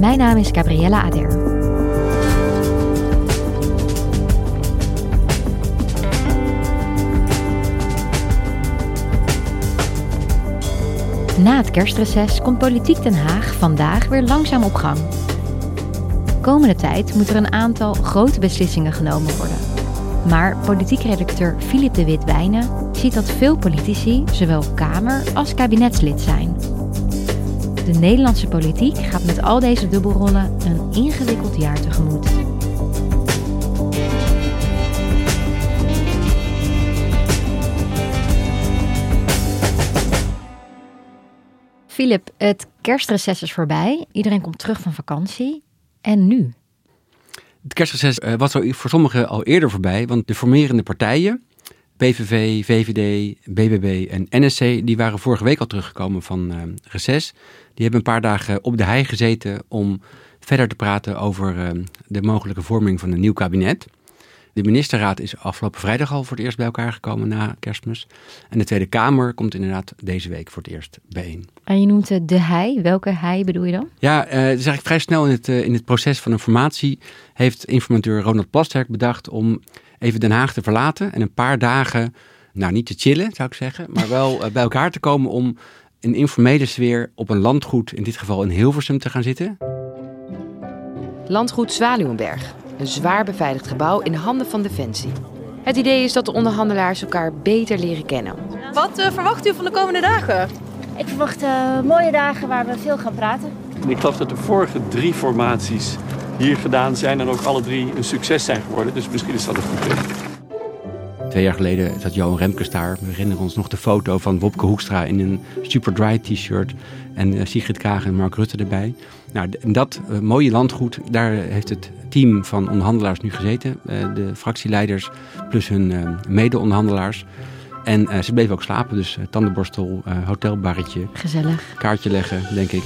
Mijn naam is Gabriella Ader. Na het kerstreces komt Politiek Den Haag vandaag weer langzaam op gang. Komende tijd moet er een aantal grote beslissingen genomen worden. Maar politiek redacteur Filip de Wit-Wijnen ziet dat veel politici zowel Kamer- als kabinetslid zijn. De Nederlandse politiek gaat met al deze dubbelrollen een ingewikkeld jaar tegemoet. Filip, het kerstreces is voorbij. Iedereen komt terug van vakantie. En nu? Het kerstreces uh, was voor sommigen al eerder voorbij, want de formerende partijen, PVV, VVD, BBB en NSC, die waren vorige week al teruggekomen van uh, reces. Die hebben een paar dagen op de hei gezeten om verder te praten over uh, de mogelijke vorming van een nieuw kabinet. De ministerraad is afgelopen vrijdag al voor het eerst bij elkaar gekomen na kerstmis. En de Tweede Kamer komt inderdaad deze week voor het eerst bijeen. En je noemt het de hei. Welke hei bedoel je dan? Ja, uh, het is eigenlijk vrij snel in het, uh, in het proces van een formatie heeft informateur Ronald Plasterk bedacht om even Den Haag te verlaten en een paar dagen, nou niet te chillen zou ik zeggen, maar wel uh, bij elkaar te komen om een informele sfeer op een landgoed, in dit geval in Hilversum, te gaan zitten. Landgoed Zwaluwenberg, een zwaar beveiligd gebouw in de handen van Defensie. Het idee is dat de onderhandelaars elkaar beter leren kennen. Wat uh, verwacht u van de komende dagen? Ik verwacht uh, mooie dagen waar we veel gaan praten. Ik geloof dat de vorige drie formaties hier gedaan zijn en ook alle drie een succes zijn geworden. Dus misschien is dat een goed punt. Twee jaar geleden zat Johan Remkes daar. We herinneren ons nog de foto van Wopke Hoekstra in een Super Dry t-shirt. En uh, Sigrid Kaag en Mark Rutte erbij. Nou, dat uh, mooie landgoed, daar heeft het team van onderhandelaars nu gezeten. Uh, de fractieleiders plus hun mede-onderhandelaars. En ze bleven ook slapen, dus tandenborstel, hotelbarretje. Gezellig. Kaartje leggen, denk ik.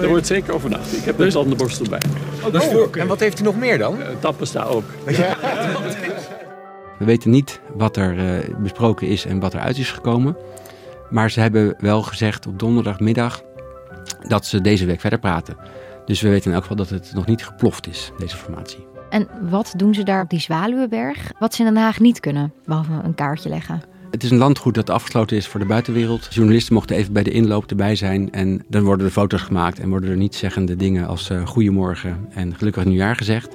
Er wordt zeker overnacht. Ik heb dus... een tandenborstel bij. Oh, dus voor... En wat heeft u nog meer dan? Uh, tappesta ook. We weten niet wat er uh, besproken is en wat eruit is gekomen. Maar ze hebben wel gezegd op donderdagmiddag dat ze deze week verder praten. Dus we weten in elk geval dat het nog niet geploft is, deze formatie. En wat doen ze daar op die Zwaluwenberg? Wat ze in Den Haag niet kunnen, behalve een kaartje leggen? Het is een landgoed dat afgesloten is voor de buitenwereld. Journalisten mochten even bij de inloop erbij zijn. En dan worden er foto's gemaakt en worden er niet zeggende dingen als uh, goedemorgen en gelukkig nieuwjaar gezegd.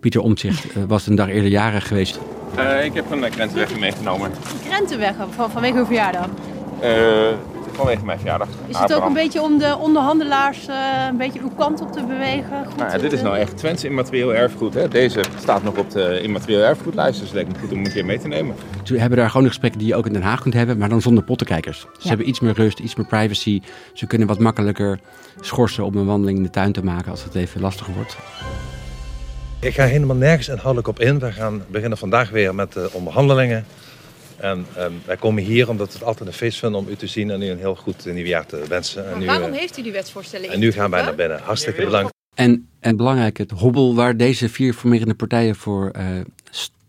Pieter Omtzigt uh, was een dag eerder jarig geweest. Uh, ik heb een krentenweg meegenomen. Een krentenweg van, vanwege uw verjaardag? Vanwege mijn verjaardag. Is het ook een beetje om de onderhandelaars uh, een beetje uw kant op te bewegen? Goed nou ja, dit is nou echt Twents immaterieel erfgoed. Hè? Deze staat nog op de immaterieel erfgoedlijst, dus het lijkt me goed om een keer mee te nemen. Ze hebben daar gewoon gesprekken die je ook in Den Haag kunt hebben, maar dan zonder pottenkijkers. Ze ja. hebben iets meer rust, iets meer privacy. Ze kunnen wat makkelijker schorsen om een wandeling in de tuin te maken als het even lastiger wordt. Ik ga helemaal nergens inhoudelijk op in. We gaan beginnen vandaag weer met de onderhandelingen. En um, wij komen hier omdat we het altijd een feest vinden om u te zien en u een heel goed nieuwjaar te wensen. En nu, waarom heeft u die wetsvoorstellen En nu gaan wij naar binnen. Hartstikke bedankt. En, en belangrijk, het hobbel waar deze vier formerende partijen voor uh,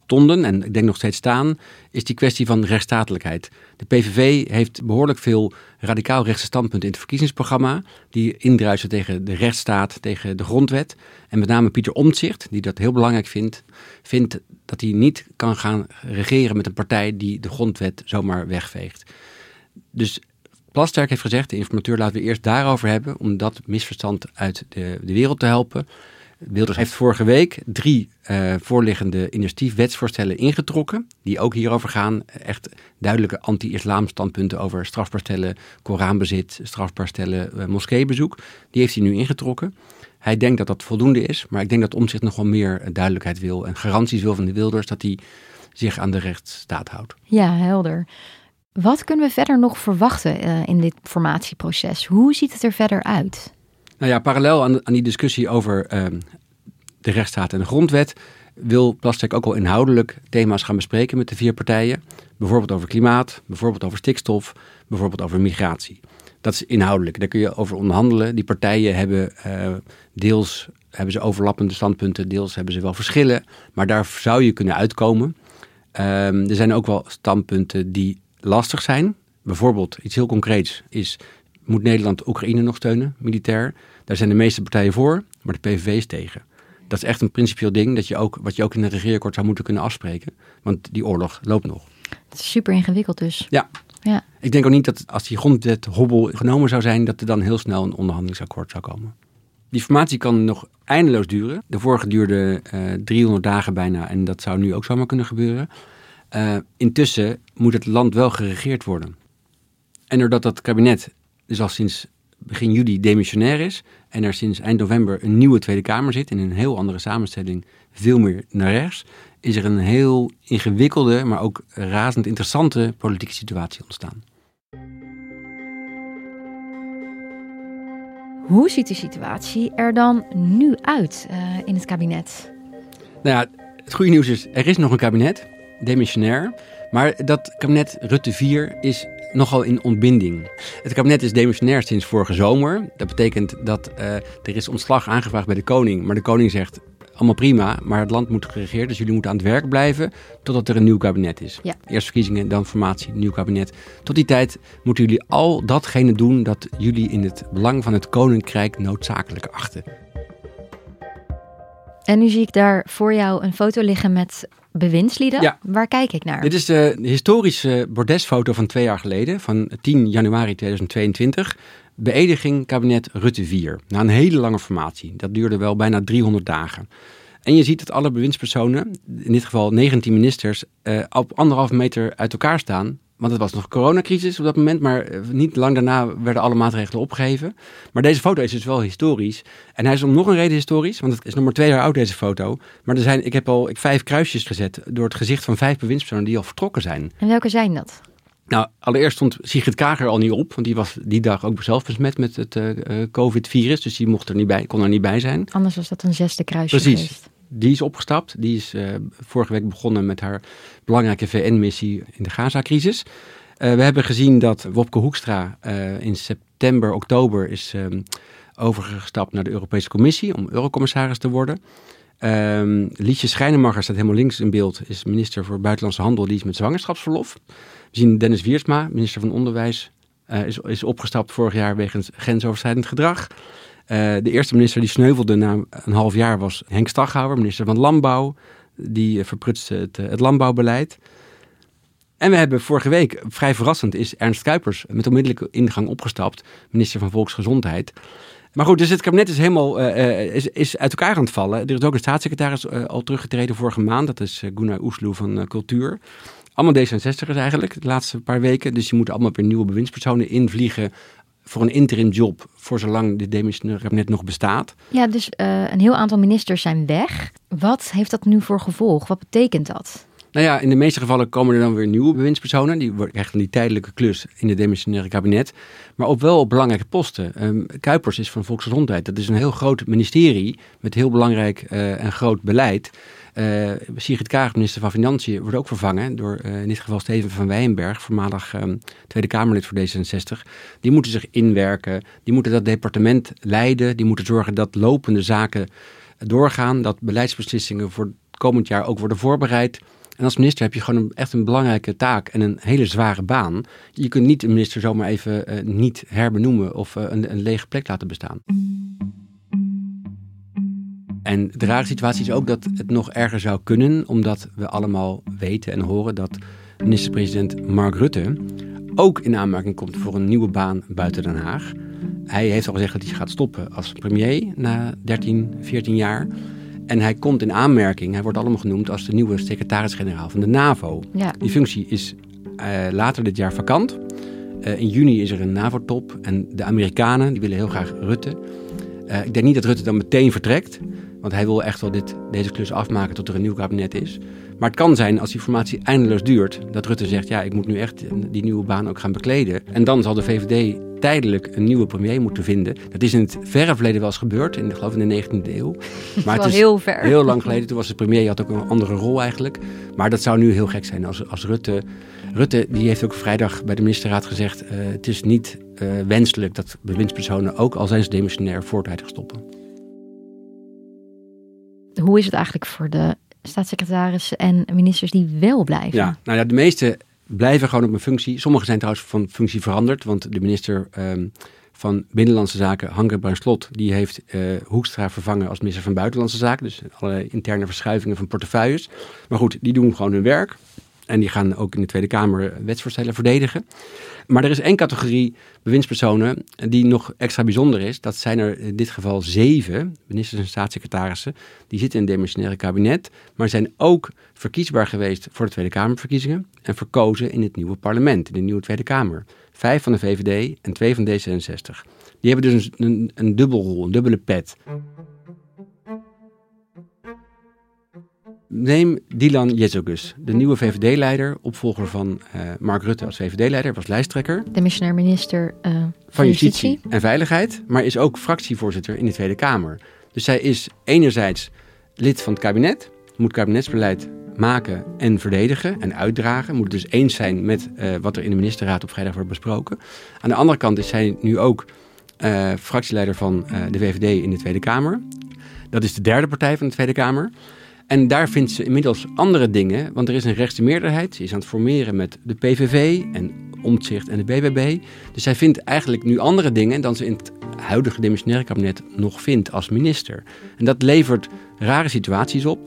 stonden, en ik denk nog steeds staan, is die kwestie van rechtsstatelijkheid. De PVV heeft behoorlijk veel radicaal rechtse standpunten in het verkiezingsprogramma, die indruisen tegen de rechtsstaat, tegen de grondwet. En met name Pieter Omtzigt, die dat heel belangrijk vindt, vindt dat hij niet kan gaan regeren met een partij die de grondwet zomaar wegveegt. Dus Plasterk heeft gezegd, de informateur laten we eerst daarover hebben, om dat misverstand uit de, de wereld te helpen. Wilders heeft vorige week drie uh, voorliggende initiatiefwetsvoorstellen ingetrokken. Die ook hierover gaan. Echt duidelijke anti-islam standpunten over strafbaar stellen, Koranbezit, strafbaar stellen, uh, moskeebezoek. Die heeft hij nu ingetrokken. Hij denkt dat dat voldoende is. Maar ik denk dat Omtzigt nog wel meer duidelijkheid wil. En garanties wil van de Wilders dat hij zich aan de rechtsstaat houdt. Ja, helder. Wat kunnen we verder nog verwachten in dit formatieproces? Hoe ziet het er verder uit? Nou ja, parallel aan, die discussie over uh, de rechtsstaat en de grondwet wil Plastek ook al inhoudelijk thema's gaan bespreken met de vier partijen. Bijvoorbeeld over klimaat, bijvoorbeeld over stikstof, bijvoorbeeld over migratie. Dat is inhoudelijk, daar kun je over onderhandelen. Die partijen hebben uh, deels hebben ze overlappende standpunten, deels hebben ze wel verschillen. Maar daar zou je kunnen uitkomen. Um, er zijn ook wel standpunten die lastig zijn. Bijvoorbeeld iets heel concreets is, moet Nederland Oekraïne nog steunen, militair? Daar zijn de meeste partijen voor, maar de PVV is tegen. Dat is echt een principieel ding dat je ook, wat je ook in het regeerakkoord zou moeten kunnen afspreken. Want die oorlog loopt nog. Het is super ingewikkeld dus. Ja. ja. Ik denk ook niet dat als die grondwet hobbel genomen zou zijn, dat er dan heel snel een onderhandelingsakkoord zou komen. Die formatie kan nog eindeloos duren. De vorige duurde uh, 300 dagen bijna en dat zou nu ook zomaar kunnen gebeuren. Uh, intussen moet het land wel geregeerd worden. En doordat dat kabinet dus al sinds begin juli demissionair is en er sinds eind november een nieuwe Tweede Kamer zit in een heel andere samenstelling, veel meer naar rechts, is er een heel ingewikkelde, maar ook razend interessante politieke situatie ontstaan. Hoe ziet de situatie er dan nu uit uh, in het kabinet? Nou ja, het goede nieuws is, er is nog een kabinet, demissionair. Maar dat kabinet Rutte 4 is nogal in ontbinding. Het kabinet is demissionair sinds vorige zomer. Dat betekent dat uh, er is ontslag aangevraagd bij de koning. Maar de koning zegt, allemaal prima, maar het land moet geregeerd. Dus jullie moeten aan het werk blijven totdat er een nieuw kabinet is. Ja. Eerst verkiezingen, dan formatie, nieuw kabinet. Tot die tijd moeten jullie al datgene doen dat jullie in het belang van het koninkrijk noodzakelijk achten. En nu zie ik daar voor jou een foto liggen met bewindslieden. Ja. Waar kijk ik naar? Dit is de historische bordesfoto van twee jaar geleden, van 10 januari 2022. Beëdiging kabinet Rutte 4. Na een hele lange formatie. Dat duurde wel bijna 300 dagen. En je ziet dat alle bewindspersonen, in dit geval 19 ministers, eh, op anderhalf meter uit elkaar staan. Want het was nog coronacrisis op dat moment, maar eh, niet lang daarna werden alle maatregelen opgeheven. Maar deze foto is dus wel historisch. En hij is om nog een reden historisch, want het is nog maar twee jaar oud deze foto. Maar er zijn, ik heb al vijf kruisjes gezet door het gezicht van vijf bewindspersonen die al vertrokken zijn. En welke zijn dat? Nou, allereerst stond Sigrid Kager al niet op, want die was die dag ook zelf besmet met het uh, COVID-virus. Dus die mocht er niet bij, kon er niet bij zijn. Anders was dat een zesde kruisje Precies. geweest. Die is opgestapt. Die is uh, vorige week begonnen met haar belangrijke VN-missie in de Gaza-crisis. Uh, we hebben gezien dat Wopke Hoekstra uh, in september, oktober is um, overgestapt naar de Europese Commissie om eurocommissaris te worden. Um, Liesje Schijnemacher staat helemaal links in beeld, is minister voor Buitenlandse Handel, die is met zwangerschapsverlof. We zien Dennis Wiersma, minister van Onderwijs, is, is opgestapt vorig jaar wegens grensoverschrijdend gedrag. Uh, de eerste minister die sneuvelde na een half jaar was Henk Staghouwer, minister van Landbouw. Die uh, verprutste het, het landbouwbeleid. En we hebben vorige week, vrij verrassend, is Ernst Kuipers met onmiddellijke ingang opgestapt, minister van Volksgezondheid. Maar goed, dus het kabinet is helemaal is, is uit elkaar aan het vallen. Er is ook een staatssecretaris al teruggetreden vorige maand. Dat is Gunnar Oesloe van Cultuur. Allemaal D66'ers eigenlijk, de laatste paar weken. Dus je moet allemaal weer nieuwe bewindspersonen invliegen voor een interim job, voor zolang dit demissionair kabinet nog bestaat. Ja, dus uh, een heel aantal ministers zijn weg. Wat heeft dat nu voor gevolg? Wat betekent dat? Nou ja, in de meeste gevallen komen er dan weer nieuwe bewindspersonen. Die krijgen die tijdelijke klus in het demissionaire kabinet. Maar ook wel op belangrijke posten. Um, Kuipers is van Volksgezondheid. Dat is een heel groot ministerie met heel belangrijk uh, en groot beleid. Uh, Sigrid Kaag, minister van Financiën, wordt ook vervangen door uh, in dit geval Steven van Wijnberg, voormalig um, Tweede Kamerlid voor D66. Die moeten zich inwerken, die moeten dat departement leiden, die moeten zorgen dat lopende zaken doorgaan, dat beleidsbeslissingen voor het komend jaar ook worden voorbereid. En als minister heb je gewoon een, echt een belangrijke taak en een hele zware baan. Je kunt niet een minister zomaar even uh, niet herbenoemen of een, een lege plek laten bestaan. En de rare situatie is ook dat het nog erger zou kunnen, omdat we allemaal weten en horen dat minister-president Mark Rutte ook in aanmerking komt voor een nieuwe baan buiten Den Haag. hij heeft al gezegd dat hij gaat stoppen als premier na 13, 14 jaar. En hij komt in aanmerking, hij wordt allemaal genoemd als de nieuwe secretaris-generaal van de NAVO. Ja. Die functie is uh, later dit jaar vakant. Uh, in juni is er een NAVO-top en de Amerikanen die willen heel graag Rutte. Uh, ik denk niet dat Rutte dan meteen vertrekt, want hij wil echt wel dit, deze klus afmaken tot er een nieuw kabinet is. Maar het kan zijn als die formatie eindeloos duurt, dat Rutte zegt: ja, ik moet nu echt die nieuwe baan ook gaan bekleden. En dan zal de VVD tijdelijk een nieuwe premier moeten vinden. Dat is in het verre verleden wel eens gebeurd, in de, geloof in de 19e eeuw. Maar het is heel ver. Heel lang geleden. Toen was de premier, had ook een andere rol eigenlijk. Maar dat zou nu heel gek zijn als, als Rutte. Rutte die heeft ook vrijdag bij de ministerraad gezegd: uh, het is niet uh, wenselijk dat bewindspersonen, ook al zijn ze demissionair, voortijdig stoppen. Hoe is het eigenlijk voor de staatssecretarissen en ministers die wel blijven? Ja, nou ja, de meeste blijven gewoon op een functie. Sommigen zijn trouwens van functie veranderd, want de minister um, van Binnenlandse Zaken, Hanke Bruinslot, die heeft uh, Hoekstra vervangen als minister van Buitenlandse Zaken. Dus allerlei interne verschuivingen van portefeuilles. Maar goed, die doen gewoon hun werk. En die gaan ook in de Tweede Kamer wetsvoorstellen verdedigen. Maar er is één categorie bewindspersonen die nog extra bijzonder is. Dat zijn er in dit geval zeven ministers en staatssecretarissen. Die zitten in het demissionaire kabinet. Maar zijn ook verkiesbaar geweest voor de Tweede Kamerverkiezingen. En verkozen in het nieuwe parlement, in de nieuwe Tweede Kamer. Vijf van de VVD en twee van D66. Die hebben dus een, een, een dubbelrol, een dubbele pet. Neem Dylan Jezogus, de nieuwe VVD-leider, opvolger van uh, Mark Rutte als VVD-leider, was lijsttrekker. De missionair minister uh, van, van justitie. justitie en Veiligheid, maar is ook fractievoorzitter in de Tweede Kamer. Dus zij is enerzijds lid van het kabinet, moet kabinetsbeleid maken en verdedigen en uitdragen. Moet het dus eens zijn met uh, wat er in de ministerraad op vrijdag wordt besproken. Aan de andere kant is zij nu ook fractieleider van de VVD in de Tweede Kamer. Dat is de derde partij van de Tweede Kamer. En daar vindt ze inmiddels andere dingen, want er is een rechtse meerderheid. Ze is aan het formeren met de PVV en Omtzigt en de BBB. Dus zij vindt eigenlijk nu andere dingen dan ze in het huidige demissionaire kabinet nog vindt als minister. En dat levert rare situaties op.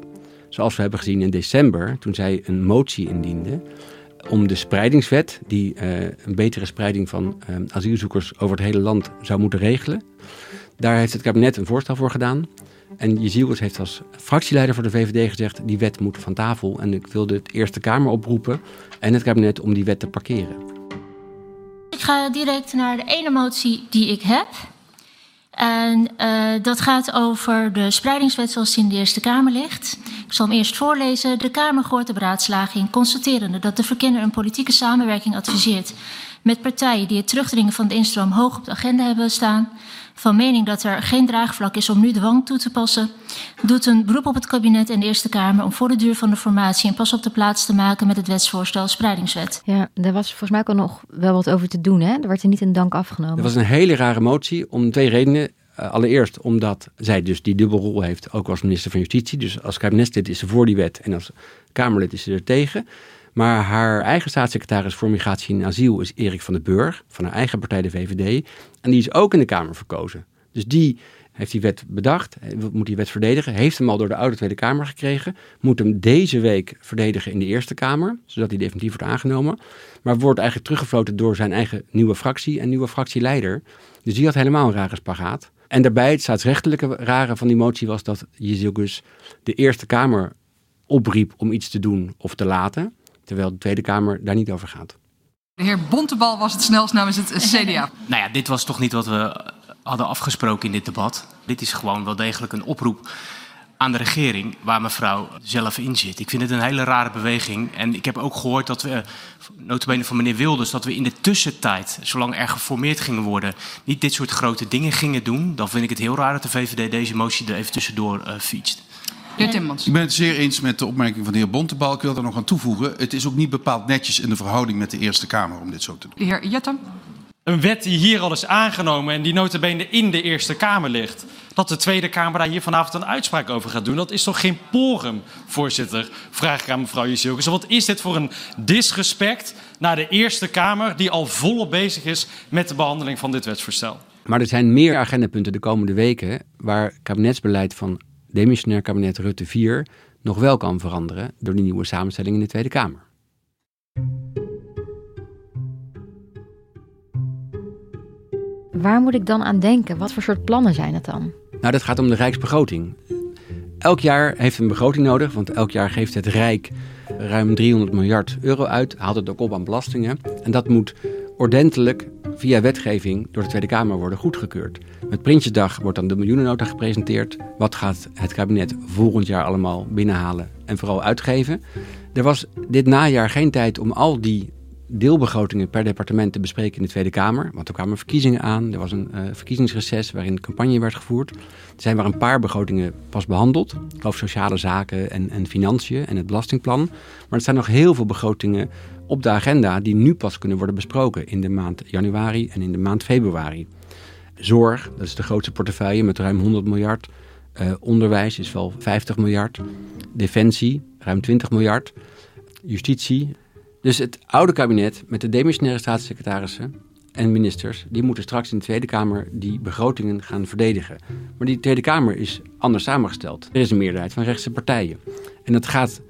Zoals we hebben gezien in december, toen zij een motie indiende om de spreidingswet, die uh, een betere spreiding van uh, asielzoekers over het hele land zou moeten regelen. Daar heeft het kabinet een voorstel voor gedaan. En Jezielkes heeft als fractieleider voor de VVD gezegd... die wet moet van tafel. En ik wilde het Eerste Kamer oproepen en het kabinet om die wet te parkeren. Ik ga direct naar de ene motie die ik heb. En uh, dat gaat over de spreidingswet zoals in de Eerste Kamer ligt. Ik zal hem eerst voorlezen. De Kamer hoort de beraadslaging constaterende dat de verkenner een politieke samenwerking adviseert met partijen die het terugdringen van de instroom hoog op de agenda hebben staan, van mening dat er geen draagvlak is om nu dwang toe te passen, doet een beroep op het kabinet en de Eerste Kamer om voor de duur van de formatie een pas op de plaats te maken met het wetsvoorstel Spreidingswet. Ja, daar was volgens mij ook al nog wel wat over te doen, hè? Er werd er niet een dank afgenomen. Dat was een hele rare motie om twee redenen. Uh, allereerst omdat zij dus die dubbelrol heeft, ook als minister van Justitie. Dus als kabinetslid is ze voor die wet en als Kamerlid is ze er tegen. Maar haar eigen staatssecretaris voor Migratie en Asiel is Erik van den Burg, van haar eigen partij, de VVD. En die is ook in de Kamer verkozen. Dus die heeft die wet bedacht, moet die wet verdedigen, heeft hem al door de Oude Tweede Kamer gekregen, moet hem deze week verdedigen in de Eerste Kamer, zodat hij definitief wordt aangenomen. Maar wordt eigenlijk teruggefloten door zijn eigen nieuwe fractie en nieuwe fractieleider. Dus die had helemaal een rare spagaat. En daarbij, het staatsrechtelijke rare van die motie was dat Jezielgus de Eerste Kamer opriep om iets te doen of te laten. Terwijl de Tweede Kamer daar niet over gaat. De heer Bontebal was het snelst namens het CDA. nou ja, dit was toch niet wat we hadden afgesproken in dit debat. Dit is gewoon wel degelijk een oproep aan de regering waar mevrouw zelf in zit. Ik vind het een hele rare beweging. En ik heb ook gehoord dat we, notabene van meneer Wilders... dat we in de tussentijd, zolang er geformeerd gingen worden... niet dit soort grote dingen gingen doen. Dan vind ik het heel raar dat de VVD deze motie er even tussendoor uh, fietst. Heer Timmans. Ik ben het zeer eens met de opmerking van de heer Bontebal. Ik wil daar nog aan toevoegen. Het is ook niet bepaald netjes in de verhouding met de Eerste Kamer om dit zo te doen. De heer Jettem. Een wet die hier al is aangenomen en die notabene in de Eerste Kamer ligt. Dat de Tweede Kamer daar hier vanavond een uitspraak over gaat doen. Dat is toch geen porum, voorzitter? Vraag ik aan mevrouw Jezielkes. Wat is dit voor een disrespect naar de Eerste Kamer... die al volop bezig is met de behandeling van dit wetsvoorstel? Maar er zijn meer agendapunten de komende weken... waar kabinetsbeleid van demissionair kabinet Rutte 4 nog wel kan veranderen door die nieuwe samenstelling in de Tweede Kamer. waar moet ik dan aan denken? Wat voor soort plannen zijn het dan? Nou, dat gaat om de Rijksbegroting. Elk jaar heeft een begroting nodig, want elk jaar geeft het Rijk ruim 300 miljard euro uit, haalt het ook op aan belastingen. En dat moet ordentelijk via wetgeving door de Tweede Kamer worden goedgekeurd. Met Prinsjesdag wordt dan de miljoenennota gepresenteerd. Wat gaat het kabinet volgend jaar allemaal binnenhalen en vooral uitgeven? Er was dit najaar geen tijd om al die deelbegrotingen per departement te bespreken in de Tweede Kamer. Want er kwamen verkiezingen aan. Er was een uh, verkiezingsreces waarin campagne werd gevoerd. Er zijn maar een paar begrotingen pas behandeld. Geloof sociale zaken en, en financiën en het belastingplan. Maar er zijn nog heel veel begrotingen op de agenda die nu pas kunnen worden besproken in de maand januari en in de maand februari. Zorg, dat is de grootste portefeuille met ruim 100 miljard. Uh, onderwijs is wel 50 miljard. Defensie, ruim 20 miljard. Justitie. Dus het oude kabinet met de demissionaire staatssecretarissen en ministers, die moeten straks in de Tweede Kamer die begrotingen gaan verdedigen. Maar die Tweede Kamer is anders samengesteld. Er is een meerderheid van rechtse partijen. En dat gaat,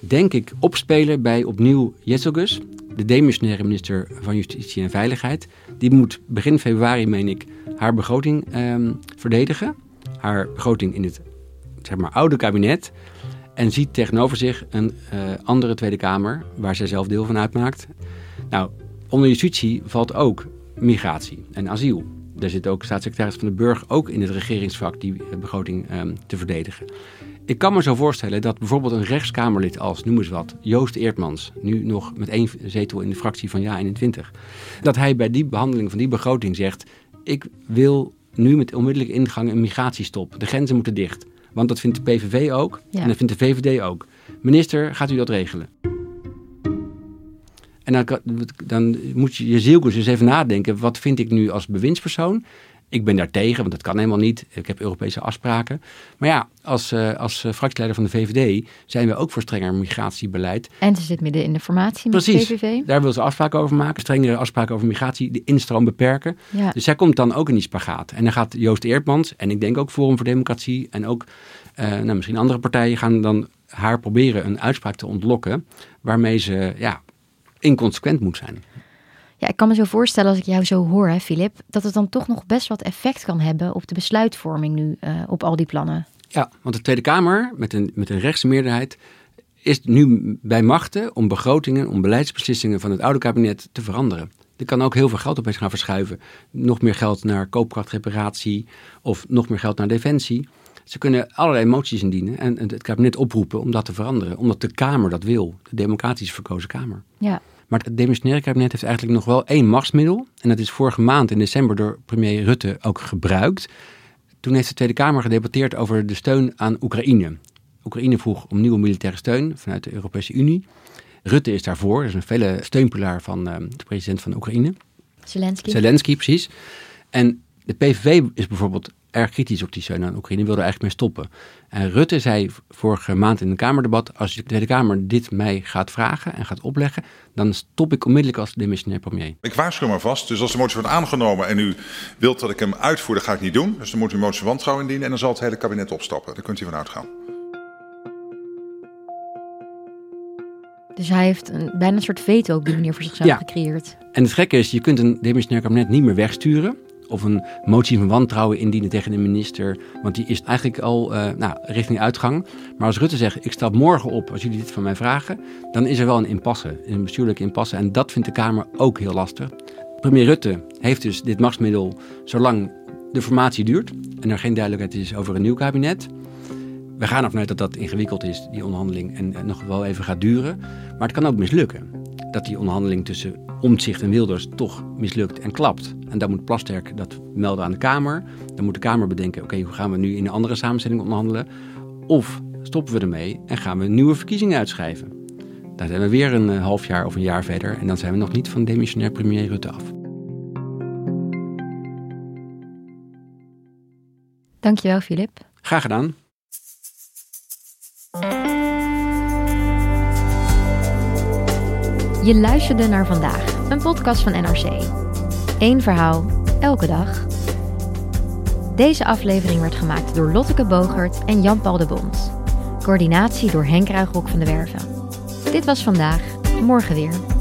denk ik, opspelen bij opnieuw Jesselgus, de demissionaire minister van Justitie en Veiligheid. Die moet begin februari, meen ik, haar begroting ehm, verdedigen. Haar begroting in het zeg maar, oude kabinet. En ziet tegenover zich een uh, andere Tweede Kamer, waar zij zelf deel van uitmaakt. Nou, onder justitie valt ook migratie en asiel. Daar zit ook staatssecretaris van de Burg ook in het regeringsvak die begroting um, te verdedigen. Ik kan me zo voorstellen dat bijvoorbeeld een rechtskamerlid als, noem eens wat, Joost Eertmans, nu nog met één zetel in de fractie van Ja21, dat hij bij die behandeling van die begroting zegt: Ik wil nu met onmiddellijke ingang een migratiestop. De grenzen moeten dicht. Want dat vindt de PVV ook Ja. en dat vindt de VVD ook. Minister, gaat u dat regelen? En dan, dan moet je je zielkoers eens even nadenken. Wat vind ik nu als bewindspersoon? Ik ben daar tegen, want dat kan helemaal niet. Ik heb Europese afspraken. Maar ja, als, eh, als eh, fractieleider van de VVD zijn we ook voor strenger migratiebeleid. En ze zit midden in de formatie met Precies, de PVV. daar wil ze afspraken over maken. Strengere afspraken over migratie, de instroom beperken. Ja. Dus zij komt dan ook in die spagaat. En dan gaat Joost Eertmans en ik denk ook Forum voor Democratie en ook eh, nou, misschien andere partijen gaan dan haar proberen een uitspraak te ontlokken waarmee ze ja, inconsequent moet zijn. Ja, ik kan me zo voorstellen als ik jou zo hoor, hè, Filip, dat het dan toch nog best wat effect kan hebben op de besluitvorming nu eh, op al die plannen. Ja, want de Tweede Kamer met een, met een rechtse meerderheid is nu bij machten om begrotingen, om beleidsbeslissingen van het oude kabinet te veranderen. Er kan ook heel veel geld opeens gaan verschuiven. Nog meer geld naar koopkrachtreparatie of nog meer geld naar defensie. Ze kunnen allerlei moties indienen en het kabinet oproepen om dat te veranderen. Omdat de Kamer dat wil, de democratisch verkozen Kamer. Ja. Maar het demissionaire kabinet heeft eigenlijk nog wel één machtsmiddel. En dat is vorige maand in december door premier Rutte ook gebruikt. Toen heeft de Tweede Kamer gedebatteerd over de steun aan Oekraïne. Oekraïne vroeg om nieuwe militaire steun vanuit de Europese Unie. Rutte is daarvoor, dat is een felle steunpilaar van eh, de president van Oekraïne. Zelensky. Zelensky, precies. En de PVV is bijvoorbeeld erg kritisch op die steun aan Oekraïne, wilde er eigenlijk mee stoppen. En Rutte zei vorige maand in een Kamerdebat, als de Tweede Kamer dit mij gaat vragen en gaat opleggen, dan stop ik onmiddellijk als demissionair premier. Ik waarschuw maar vast. Dus als de motie wordt aangenomen en u wilt dat ik hem uitvoer, dat ga ik niet doen. Dus dan moet u een motie van wantrouwen indienen en dan zal het hele kabinet opstappen. Daar kunt u van uitgaan. Dus hij heeft een, bijna een soort veto op die manier voor zichzelf Ja. gecreëerd. En het gekke is, je kunt een demissionair kabinet niet meer wegsturen. Of een motie van wantrouwen indienen tegen de minister. Want die is eigenlijk al eh, nou, richting uitgang. Maar als Rutte zegt, ik stap morgen op als jullie dit van mij vragen. Dan is er wel een impasse, een bestuurlijke impasse. En dat vindt de Kamer ook heel lastig. Premier Rutte heeft dus dit machtsmiddel zolang de formatie duurt. En er geen duidelijkheid is over een nieuw kabinet. We gaan ervan uit dat dat ingewikkeld is, die onderhandeling, en nog wel even gaat duren. Maar het kan ook mislukken. Dat die onderhandeling tussen Omtzigt en Wilders toch mislukt en klapt. En dan moet Plasterk dat melden aan de Kamer. Dan moet de Kamer bedenken, oké, hoe gaan we nu in een andere samenstelling onderhandelen? Of stoppen we ermee en gaan we nieuwe verkiezingen uitschrijven? Dan zijn we weer een eh, half jaar of een jaar verder en dan zijn we nog niet van demissionair premier Rutte af. Dankjewel, Filip. Graag gedaan. Je luisterde naar vandaag, een podcast van NRC. Eén verhaal, elke dag. Deze aflevering werd gemaakt door Lotteke Bogert en Jan-Paul de Bond. Coördinatie door Henk Ruigrok van de Werven. Dit was vandaag, morgen weer.